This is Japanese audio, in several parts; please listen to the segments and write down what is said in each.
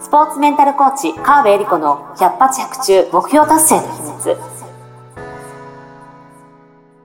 スポーツメンタルコーチ川辺恵里子の百発百中目標達成の秘密。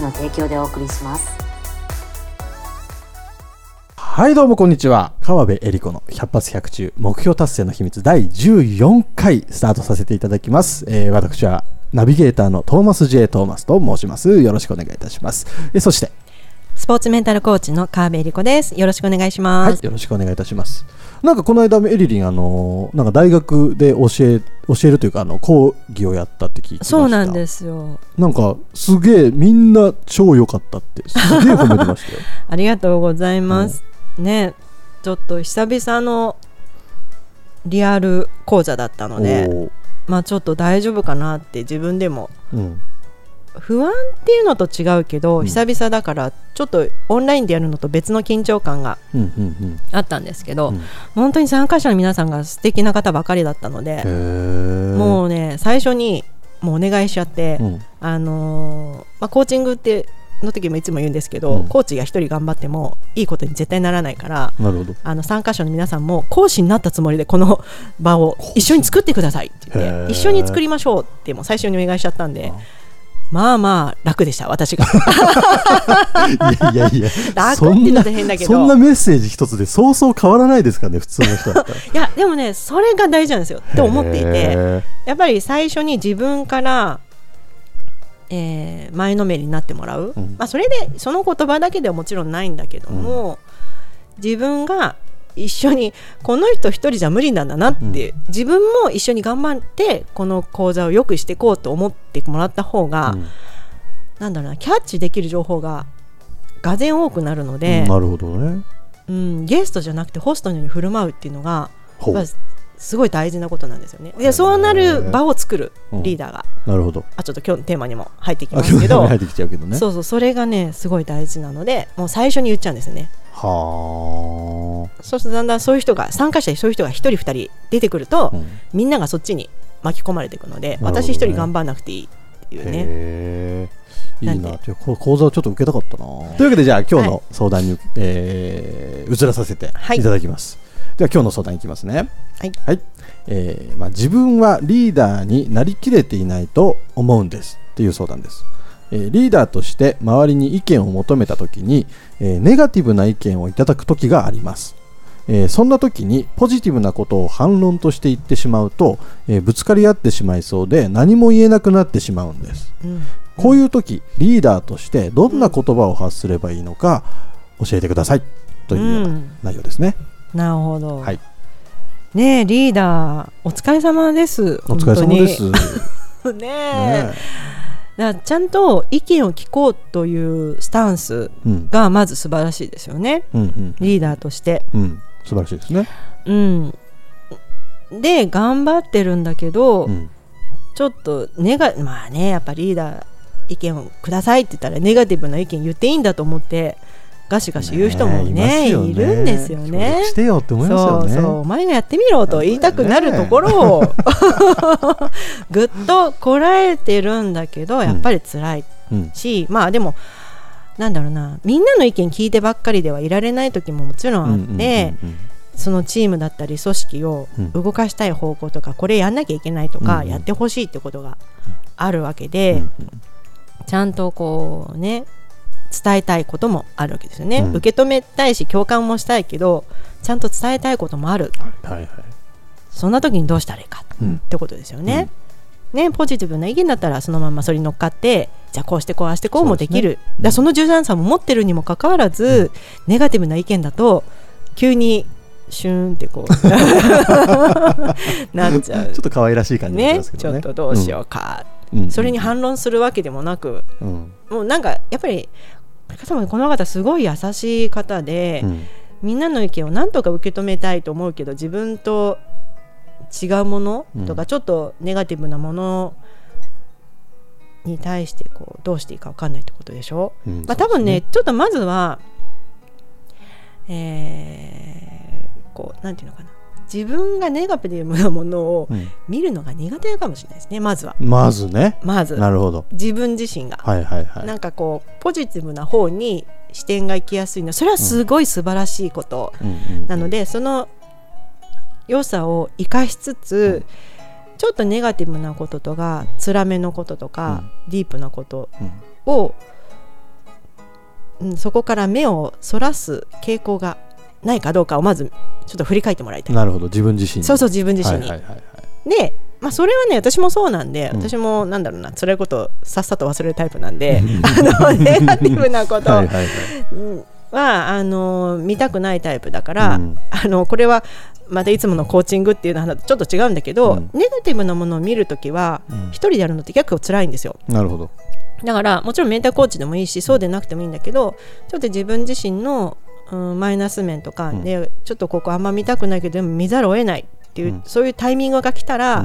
の提供でお送りします。はいどうもこんにちは。川辺恵理子の百発百中目標達成の秘密第14回スタートさせていただきます、えー、私はナビゲーターのトーマス J トーマスと申します。よろしくお願いいたします。えそしてポーツメンタルコーチの川辺理子です。よろしくお願いします。はい、よろしくお願いいたします。なんかこの間エリリンあのなんか大学で教え教えるというかあの講義をやったって聞いてそうなんですよ。なんかすげえみんな超良かったってすげえ褒めてましたよ。ありがとうございます。うん、ねちょっと久々のリアル講座だったので、まあちょっと大丈夫かなって自分でも。うん不安っていうのと違うけど、うん、久々だからちょっとオンラインでやるのと別の緊張感があったんですけど、うん。うんうん、本当に参加者の皆さんが素敵な方ばかりだったのでもうね最初にもうお願いしちゃって、うん、あのー、まあ、コーチングっての時もいつも言うんですけど、うん、コーチが1人頑張ってもいいことに絶対ならないからあの参加者の皆さんも講師になったつもりでこの場を一緒に作ってくださいって言って一緒に作りましょうっても最初にお願いしちゃったんで。まあまあ楽でした私が。いやいやいや。楽って言ったら変だけど。そんなメッセージ一つでそうそう変わらないですかね普通の人だったら。いやでもねそれが大事なんですよ。って思っていて。やっぱり最初に自分からえー、前のめりになってもらう、うん、まあ、それでその言葉だけではもちろんないんだけども、うん、自分が一緒にこの人一人じゃ無理なんだなって、うん、自分も一緒に頑張ってこの講座を良くしていこうと思ってもらった方が、うん、なんだろうなキャッチできる情報ががぜん多くなるので、うん、なるほどね、うん、ゲストじゃなくてホストのように振る舞うっていうのがすごい大事なことなんですよね。でそうなる場を作るリーダーが、なるほど。あちょっと今日のテーマにも入ってきますけど。入ってきちゃうけどね。そうそうそれがねすごい大事なのでもう最初に言っちゃうんですね。はあ。そうするとだんだんそういう人が参加者にそういう人が1人2人出てくると、うん、みんながそっちに巻き込まれていくので、ね、私1人頑張らなくていいっていうね。いいな。じゃ講座をちょっと受けたかったな。というわけでじゃあ今日の相談に、はい、えー、移らさせてい。ただきます、はい、では今日の相談いきますね。はい、はい、えーまあ、自分はリーダーになりきれていないと思うんです。っていう相談ですえリーダーとして周りに意見を求めた時に、えネガティブな意見をいただく時があります、えそんな時にポジティブなことを反論として言ってしまうと、えぶつかり合ってしまいそうで何も言えなくなってしまうんです、うん、こういう時リーダーとしてどんな言葉を発すればいいのか教えてください。というような内容ですね、うん、なるほど、はい、ねリーダーお疲れ様です。お疲れ様です。ねねだちゃんと意見を聞こうというスタンスがまず素晴らしいですよね、うん、リーダーとして、うん、素晴らしいですね。うん、で頑張ってるんだけど、うん、ちょっとネガまあねやっぱリーダー意見をくださいって言ったらネガティブな意見言っていいんだと思ってガシガシ言う人もね、ね、いるんですよね。してよって思いますよね。そうそうお前がやってみろと言いたくなるところを、ね、ぐっとこらえてるんだけどやっぱり辛いし、うん、まあでもなんだろうなみんなの意見聞いてばっかりではいられない時ももちろんあって。そのチームだったり組織を動かしたい方向とか、これやんなきゃいけないとか、やってほしいってことがあるわけで、ちゃんとこうね伝えたいこともあるわけですよね、うん、受け止めたいし共感もしたいけどちゃんと伝えたいこともある、はいはい、そんな時にどうしたらいいかってことですよね。うん、ねポジティブな意見だったらそのままそれに乗っかってじゃあこうしてこうあしてこうもできる。そ、ね,、だその柔軟さも持ってるにもかかわらず、ネガティブな意見だと急にシューンってこう なっちゃう。ちょっと可愛らしい感じね、ね、ちょっとどうしようか、うん、それに反論するわけでもなく、うん、もうなんかやっぱりこの方すごい優しい方で、うん、みんなの意見を何とか受け止めたいと思うけど自分と違うものとか、ちょっとネガティブなものに対してこうどうしていいか分かんないってことでしょ、うん、まあ、多分ね、ね、ちょっとまずはえー、こうなんていうのかな自分がネガティブなものを見るのが苦手かもしれないですね、まずは。まずね。まず。なるほど。自分自身が。はいはいはい。なんかこう、ポジティブな方に視点が行きやすいのそれはすごい素晴らしいことなので、その良さを生かしつつ、ちょっとネガティブなこととか辛めのこととか、ディープなことを、うん、そこから目をそらす傾向がないかどうかをまずちょっと振り返ってもらいたい。なるほど。自分自身そうそう自分自身に、はいはいはいはい、でまあ、それはね私もそうなんで、うん、私もなんだろうな辛いことさっさと忘れるタイプなんであの ネガティブなこと。はいはい、はあの見たくないタイプだから、うん、あのこれはまたいつものコーチングっていうのはちょっと違うんだけど、うん、ネガティブなものを見るときは一、人でやるのって結構辛いんですよ。なるほど。だからもちろんメンタルコーチでもいいしそうでなくてもいいんだけどちょっと自分自身のうん、マイナス面とかで、うん、ちょっとここあんま見たくないけどでも見ざるを得ないっていう、うん、そういうタイミングが来たら、や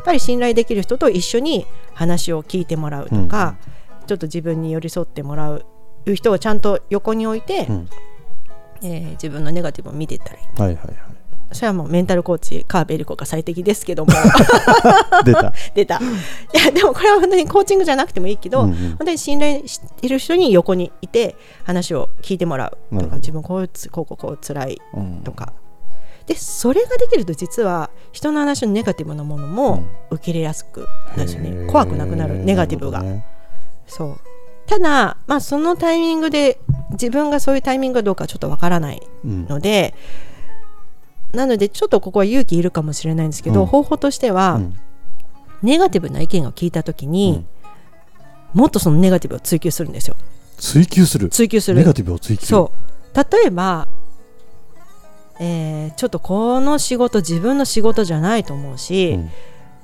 っぱり信頼できる人と一緒に話を聞いてもらうとか、ちょっと自分に寄り添ってもらういう人をちゃんと横に置いて、えー、自分のネガティブを見ていったらいい。はいはいはいそれはもうメンタルコーチ川辺エリコが最適ですけども。出た。出た。いやでもこれは本当にコーチングじゃなくてもいいけど、うんうん、本当に信頼している人に横にいて話を聞いてもらうとか自分こうこうこうこう辛いとか、うん、でそれができると実は人の話のネガティブなものも受け入れやすくなるしね、うん、怖くなくなるネガティブが、ね、そう。ただ、まあ、そのタイミングで自分がそういうタイミングかどうかちょっとわからないので、うんなのでちょっとここは勇気いるかもしれないんですけど、うん、方法としては、うん、ネガティブな意見を聞いた時に、うん、もっとそのネガティブを追求するんですよ。追求する？追求する。ネガティブを追求そう。例えば、えー、ちょっとこの仕事自分の仕事じゃないと思うし、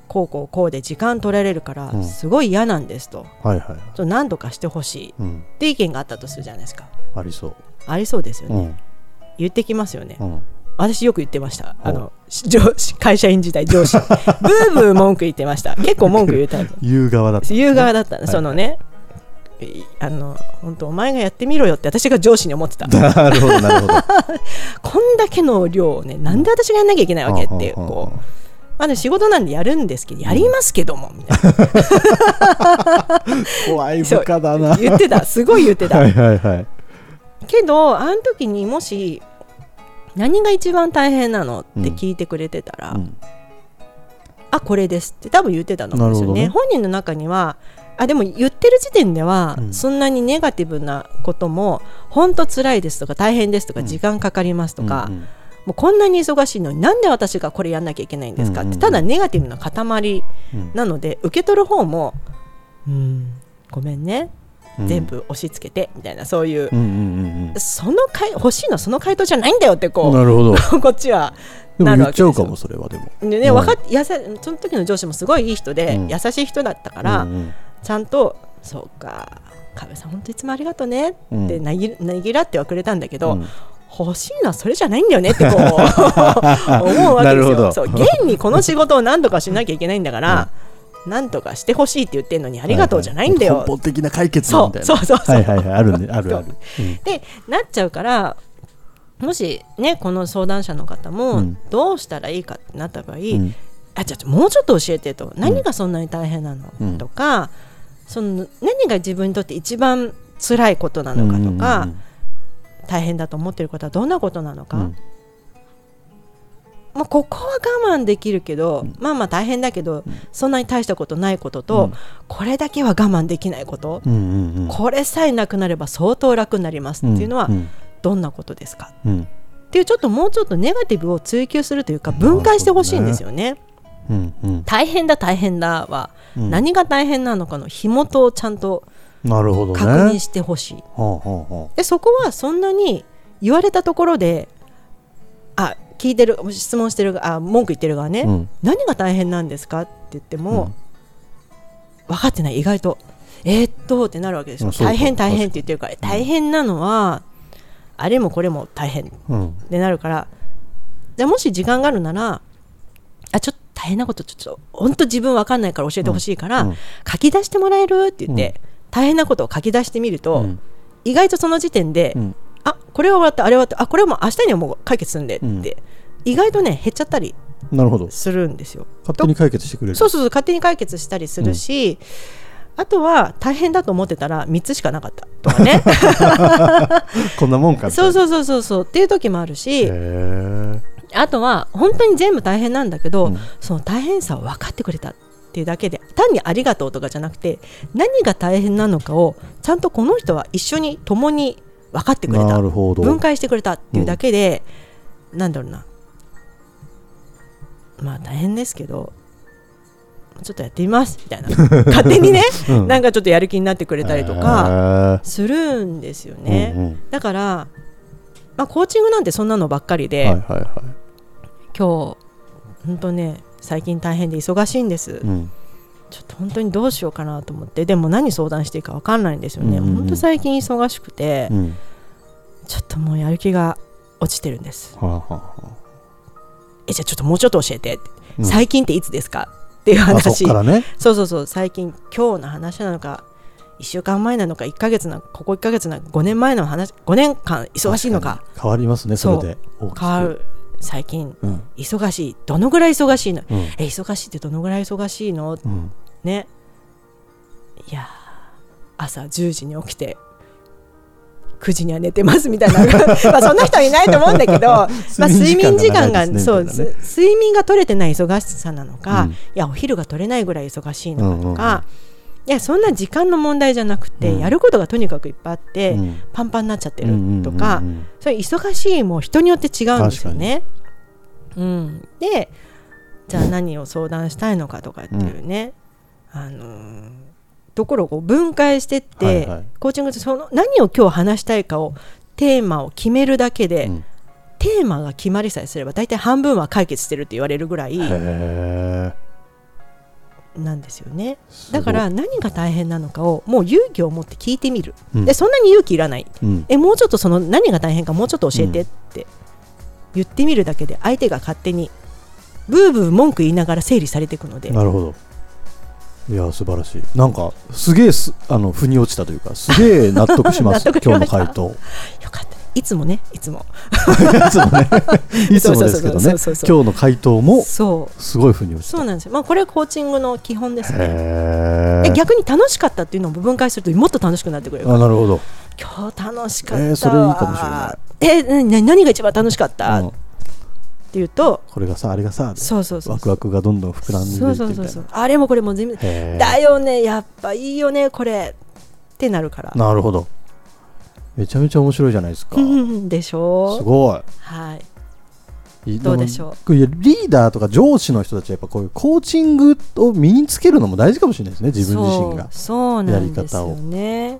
こうこうこうで時間取られるからすごい嫌なんですと、はいはい、と何とかしてほしい。って意見があったとするじゃないですか。ありそう。ありそうですよね、言ってきますよね、私よく言ってました。あの上司会社員時代上司。ブーブー文句言ってました。結構文句言うた言う側だった、言う側だった、そのねあの本当お前がやってみろよって私が上司に思ってた。なるほどなるほど。こんだけの量をねなんで私がやんなきゃいけないわけっていうこう。まあ、ね、仕事なんでやるんですけどやりますけどもみたいな。怖い部下だな。言ってた。すごい言ってた。はいはいはい。けどあの時にもし何が一番大変なの？って聞いてくれてたら、うん、あこれですって多分言ってたと思うんですよね、ね、本人の中にはあでも言ってる時点では、うん、そんなにネガティブなことも本当辛いですとか大変ですとか時間かかりますとか、うんうん、もうこんなに忙しいのになんで私がこれやんなきゃいけないんですかって、ただネガティブな塊なので、受け取る方もうんごめんね全部押し付けてみたいなそういう,、そのかい欲しいのその回答じゃないんだよってこうなるほど。こっちはなるわけですよ。かもそれはでも。でね、分かっやさその時の上司もすごいいい人で、優しい人だったから、ちゃんとそうか壁さん本当いつもありがとうねってなぎなぎらってはくれたんだけど。欲しいのはそれじゃないんだよねってこう 思うわけですよ。そう現にこの仕事を何とかしなきゃいけないんだから、なんとかしてほしいって言ってるのにありがとうじゃないんだよ、はいはい、根本的な解決みたいな。そうそうそう。はいはいはい。あるねあるある、う。ん、でなっちゃうからもしねこの相談者の方もどうしたらいいかってなった場合、うん、あじゃあもうちょっと教えてと。何がそんなに大変なの、うん、とかその何が自分にとって一番辛いことなのかとか、大変だと思っていることはどんなことなのか、まあ、ここは我慢できるけど、うん、まあまあ大変だけど、うん、そんなに大したことないことと、うん、これだけは我慢できないこと、うんうんうん、これさえなくなれば相当楽になりますっていうのは、どんなことですか、っていうちょっともうちょっとネガティブを追求するというか分解してほしいんですよね。うんうん、大変だ大変だは、何が大変なのかの火元をちゃんと確認してほしい、ね、でそこはそんなに言われたところであ聞いてる質問してるあ文句言ってる側ね、うん、何が大変なんですかって言っても、うん、分かってない意外と。えー、っとってなるわけですよ。大変大変って言ってるから。大変なのはあれもこれも大変ってなるから、じゃもし時間があるならあちょ大変なことちょっと本当自分わかんないから教えてほしいから、うん、書き出してもらえるって言って、大変なことを書き出してみると、意外とその時点で、あこれは終わった。あれは終わった。あこれはもう明日にはもう解決するんで。って、意外とね減っちゃったりなるほど。するんですよ。勝手に解決してくれる。そうそうそう。勝手に解決したりするし、うん、あとは大変だと思ってたら3つしかなかった。とかね。こんなもんかそうそうそうそうそう。っていう時もあるしあとは本当に全部大変なんだけど、うん、その大変さを分かってくれたっていうだけで単にありがとうとかじゃなくて何が大変なのかをちゃんとこの人は一緒に共に分かってくれた。分解してくれたっていうだけで、うん、なんだろうな。まあ大変ですけどちょっとやってみます。みたいな。勝手にね、うん、なんかちょっとやる気になってくれたりとかするんですよね、うんうん、だから、まあ、コーチングなんてそんなのばっかりで、はいはいはい、今日本当ね最近大変で忙しいんです、うん、ちょっと本当にどうしようかなと思って。でも何相談していいか分かんないんですよね、うんうん、本当最近忙しくて、うん、ちょっともうやる気が落ちてるんです、はあはあえじゃあちょっともうちょっと教えて、うん、最近っていつですか？っていう話。そ、ね,、そうそうそう。最近今日の話なのか1週間前なのか1か月なここ1か月な5年前の話5年間忙しいのか。変わりますねそれで。変わる。最近、うん、忙しい。どのぐらい忙しいの、うん、え忙しいってどのぐらい忙しいの、うん、ね。いや朝10時に起きて9時には寝てますみたいな。まあそんな人はいないと思うんだけど まあ睡眠時間が、ね、そう、睡眠が取れてない忙しさなのか、うん、いやお昼が取れないぐらい忙しいのかとか、うんうん、いやそんな時間の問題じゃなくて、うん、やることがとにかくいっぱいあって、うん、パンパンになっちゃってるとか、うんうんうんうん、それ忙しいも人によって違うんですよね。うん、でじゃあ何を相談したいのかとかっていうね、あのーところを分解してって、はいはい、コーチングってその何を今日話したいかをテーマを決めるだけで、うん、テーマが決まりさえすれば大体半分は解決してるって言われるぐらいなんですよね。だから何が大変なのかをもう勇気を持って聞いてみる、うん、でそんなに勇気いらない、うん、えもうちょっとその何が大変かもうちょっと教えてって言ってみるだけで相手が勝手にブーブー文句言いながら整理されていくのでなるほどいや素晴らしい。なんかすげえあの腑に落ちたというかすげえ納得します 今日の回答。よかった。いつもねいつも。いつもね。いつもですけどね。今日の回答もそう。すごい腑に落ちた。そうなんですよ。まあこれはコーチングの基本ですね。え逆に楽しかったっていうのを部分解するともっと楽しくなってくれるあなるほど。今日楽しかったえー、それいいかもしれない。えー、何が一番楽しかった、うんっていうとこれがさあれがさそうそうそうワクワクがどんどん膨らんでいそうそうそうそう。あれもこれも全部だよねやっぱいいよねこれってなるから。なるほど。めちゃめちゃ面白いじゃないですか。でしょ？うすごい。はい。どうでしょう？リーダーとか上司の人たちはやっぱこういうコーチングを身につけるのも大事かもしれないですね自分自身が。そうなんですよね。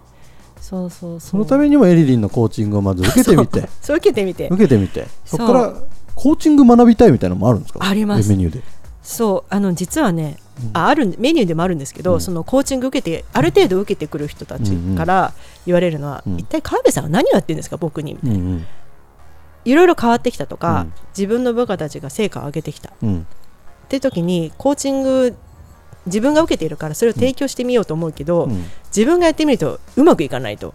そうそうそのためにもエリリンのコーチングをまず受けてみてそう。受けてみて受けてみてそこからコーチング学びたいみたいなのもあるんですか？あります。メニューで。そうあの実はね、うん、ああるメニューでもあるんですけど、うん、そのコーチング受けてある程度受けてくる人たちから言われるのは、うん。うん、一体川辺さんは何をやってるんですか？僕にみたいな、うんうん、いろいろ変わってきたとか、自分の部下たちが成果を上げてきた、って時にコーチング自分が受けているからそれを提供してみようと思うけど、自分がやってみるとうまくいかないと、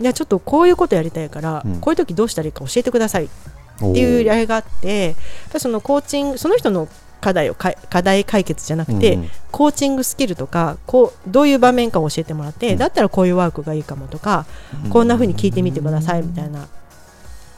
いやちょっとこういうことやりたいから、こういう時どうしたらいいか教えてください。っていう依頼があってそのコーチングその人の課題を課題解決じゃなくて、うん、コーチングスキルとかこうどういう場面か教えてもらって、うん、だったらこういうワークがいいかもとか、うん、こんな風に聞いてみてくださいみたいなっ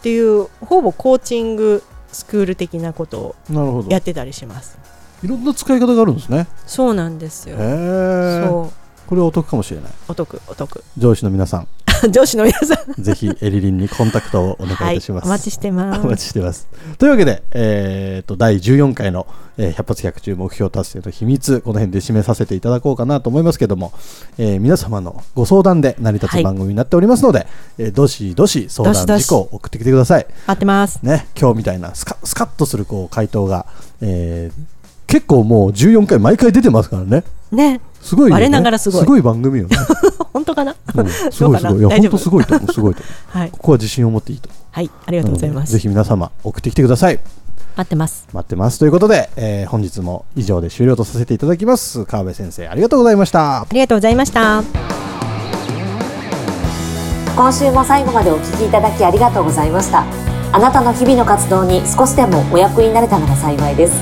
ていうほぼコーチングスクール的なことをやってたりします。いろんな使い方があるんですね。そうなんですよ。そう。これはお得かもしれない。お得お得。上司の皆さん 上司の皆さん。ぜひエリリンにコンタクトをお願いいたします、はい、お待ちしてます。お待ちしてます。というわけで、えーと、第14回の、えー、百発百中目標達成の秘密この辺で締めさせていただこうかなと思いますけども、えー、皆様のご相談で成り立つ番組になっておりますので、はい、えー、どしどし相談事項を送ってきてください。待ってます。ね今日みたいなスカスカッとするこう回答が、えー、結構もう14回毎回出てますからね。ねすごい、ね、我ながらすごい。すごい番組よね。本当かな、うん、すごいすごい。いや本当すごいと思うすごいとはい、ここは自信を持っていいと。はいありがとうございます、ぜひ皆様送ってきてください。待ってます。待ってます。ということで、えー、本日も以上で終了とさせていただきます。川辺先生ありがとうございました。ありがとうございました。今週も最後までお聞きいただきありがとうございました。あなたの日々の活動に少しでもお役になれたなら幸いです。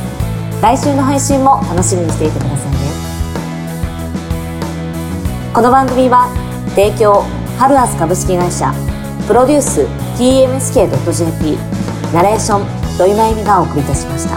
来週の配信も楽しみにしていてください。ねこの番組は提供ハルアス株式会社プロデュース TMSK.jp ナレーション土井真由美がお送りいたしました。